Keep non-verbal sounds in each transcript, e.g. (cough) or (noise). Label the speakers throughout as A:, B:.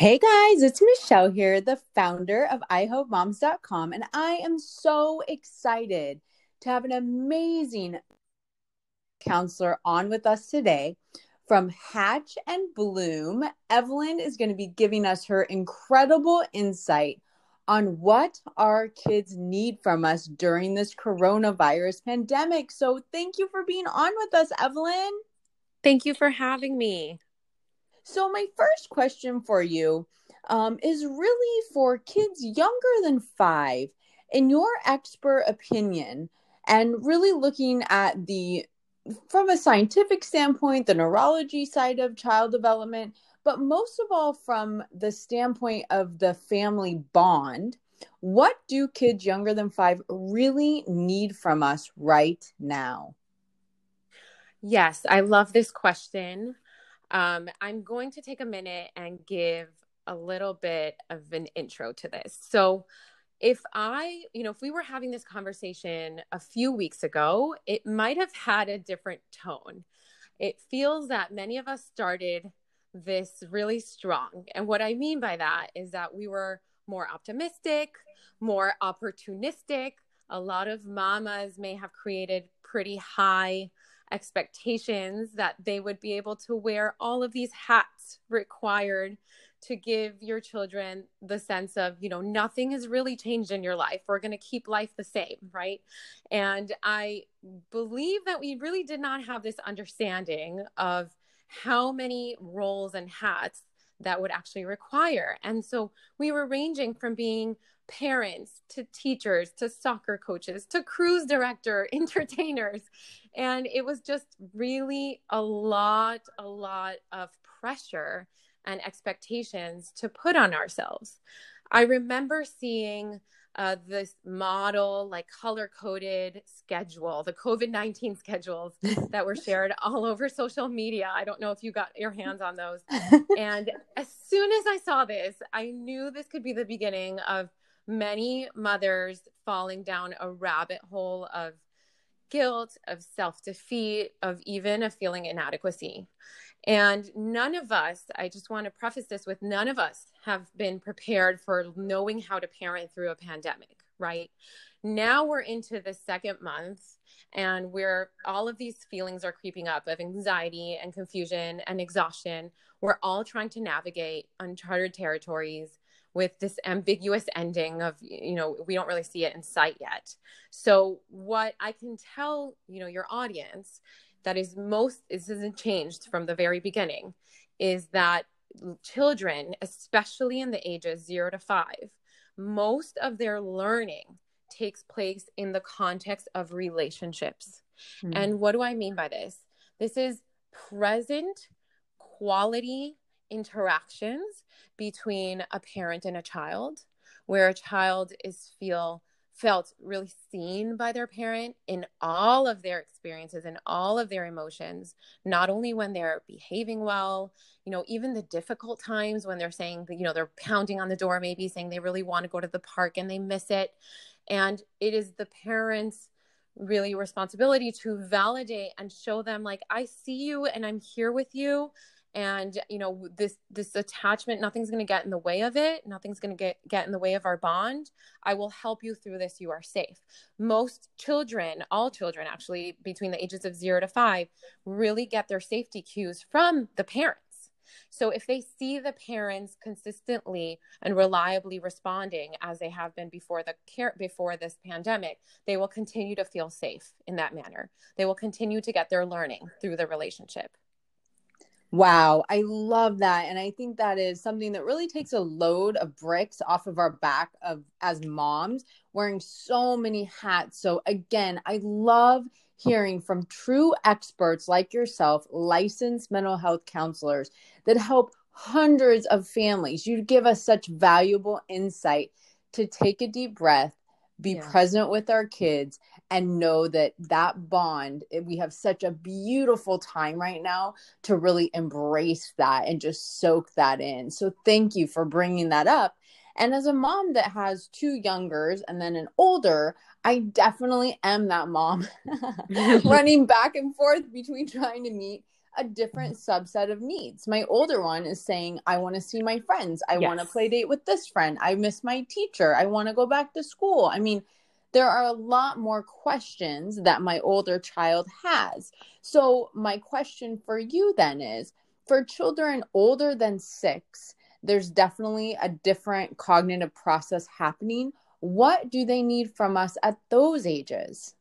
A: Hey guys, it's Michelle here, the founder of iHopeMoms.com, and I am so excited to have an amazing counselor on with us today. From Hatch and Bloom, Evelyn is going to be giving us her incredible insight on what our kids need from us during this coronavirus pandemic. So, thank you for being on with us, Evelyn.
B: Thank you for having me.
A: So, my first question for you um, is really for kids younger than five. In your expert opinion, and really looking at the from a scientific standpoint, the neurology side of child development, but most of all from the standpoint of the family bond, what do kids younger than five really need from us right now?
B: Yes, I love this question. Um, I'm going to take a minute and give a little bit of an intro to this. So, if I, you know, if we were having this conversation a few weeks ago, it might have had a different tone. It feels that many of us started this really strong. And what I mean by that is that we were more optimistic, more opportunistic. A lot of mamas may have created pretty high expectations that they would be able to wear all of these hats required to give your children the sense of, you know, nothing has really changed in your life. We're going to keep life the same, right? And I believe that we really did not have this understanding of how many roles and hats that would actually require. And so we were ranging from being parents to teachers to soccer coaches to cruise director, (laughs) entertainers. And it was just really a lot, a lot of pressure and expectations to put on ourselves. I remember seeing uh, this model, like color coded schedule, the COVID 19 schedules (laughs) that were shared all over social media. I don't know if you got your hands on those. (laughs) and as soon as I saw this, I knew this could be the beginning of many mothers falling down a rabbit hole of guilt, of self defeat, of even a feeling inadequacy. And none of us, I just want to preface this with none of us have been prepared for knowing how to parent through a pandemic, right? Now we're into the second month and we're all of these feelings are creeping up of anxiety and confusion and exhaustion. We're all trying to navigate uncharted territories with this ambiguous ending of you know we don't really see it in sight yet so what i can tell you know your audience that is most this hasn't changed from the very beginning is that children especially in the ages 0 to 5 most of their learning takes place in the context of relationships mm. and what do i mean by this this is present quality interactions between a parent and a child where a child is feel felt really seen by their parent in all of their experiences and all of their emotions not only when they're behaving well you know even the difficult times when they're saying you know they're pounding on the door maybe saying they really want to go to the park and they miss it. And it is the parents really responsibility to validate and show them like i see you and i'm here with you and you know this this attachment nothing's going to get in the way of it. Nothing's going to get get in the way of our bond. I will help you through this. You are safe. Most children all children actually between the ages of 0 to 5 really get their safety cues from the parents. So if they see the parents consistently and reliably responding as they have been before the care before this pandemic, they will continue to feel safe in that manner. They will continue to get their learning through the relationship.
A: Wow, I love that. And I think that is something that really takes a load of bricks off of our back of as moms wearing so many hats. So again, I love hearing from true experts like yourself, licensed mental health counselors that help hundreds of families. You give us such valuable insight to take a deep breath, be yeah. present with our kids and know that that bond eh, we have such a beautiful time right now to really embrace that and just soak that in so thank you for bringing that up and as a mom that has two youngers and then an older i definitely am that mom (laughs) (laughs) running back and forth between trying to meet a different mm-hmm. subset of needs. My older one is saying, I want to see my friends. I yes. want to play date with this friend. I miss my teacher. I want to go back to school. I mean, there are a lot more questions that my older child has. So, my question for you then is for children older than six, there's definitely a different cognitive process happening. What do they need from us at those ages?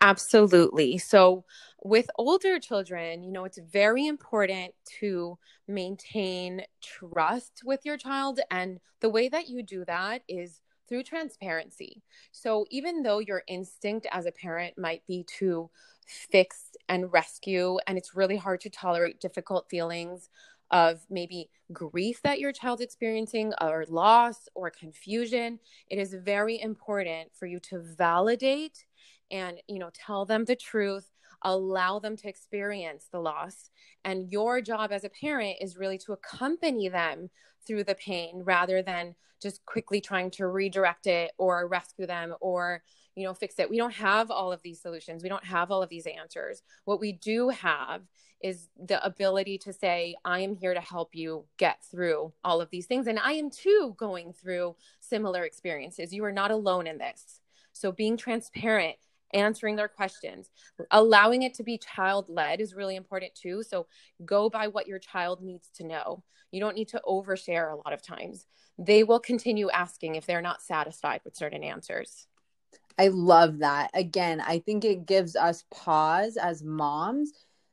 B: Absolutely. So, with older children, you know, it's very important to maintain trust with your child. And the way that you do that is through transparency. So, even though your instinct as a parent might be to fix and rescue, and it's really hard to tolerate difficult feelings of maybe grief that your child's experiencing, or loss, or confusion, it is very important for you to validate and you know tell them the truth allow them to experience the loss. And your job as a parent is really to accompany them through the pain rather than just quickly trying to redirect it or rescue them or you know fix it. We don't have all of these solutions. We don't have all of these answers. What we do have is the ability to say i am here to help you get through all of these things. And i am too going through similar experiences. You are not alone in this. So being transparent answering their questions. Allowing it to be child led is really important too. So go by what your child needs to know. You don't need to overshare a lot of times. They will continue asking if they're not satisfied with certain answers.
A: I love that. Again, I think it gives us pause as moms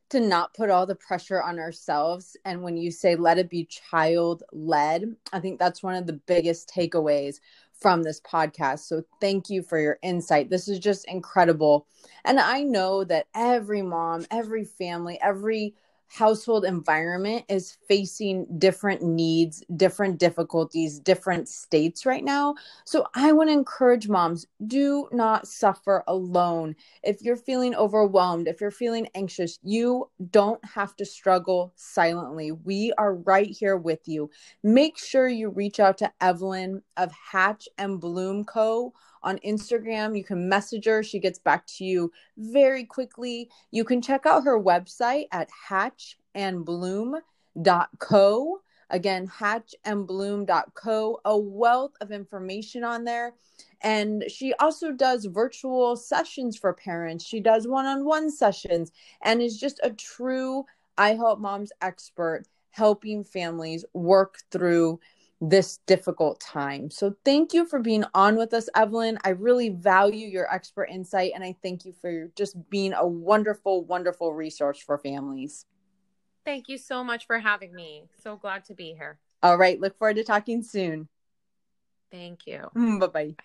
A: to not put all the pressure on ourselves. And when you say let it be child led, I think that's one of the biggest takeaways from this podcast. So thank you for your insight. This is just incredible. And I know that every mom, every family, every household environment is facing different needs, different difficulties, different states right now. So I want to encourage moms do not suffer alone. If you're feeling overwhelmed, if you're feeling anxious, you don't have to struggle silently. We are right here with you. Make sure you reach out to Evelyn of Hatch and Bloom Co on Instagram. You can message her. She gets back to you very quickly. You can check out her website at hatchandbloom.co. Again, hatchandbloom.co, a wealth of information on there. And she also does virtual sessions for parents. She does one on one sessions and is just a true I Help Moms expert helping families work through this difficult time. So thank you for being on with us, Evelyn. I really value your expert insight and I thank you for just being a wonderful, wonderful resource for families.
B: Thank you so much for having me. So glad to be here.
A: All right. Look forward to talking soon.
B: Thank you. (laughs)
A: Bye-bye. Bye.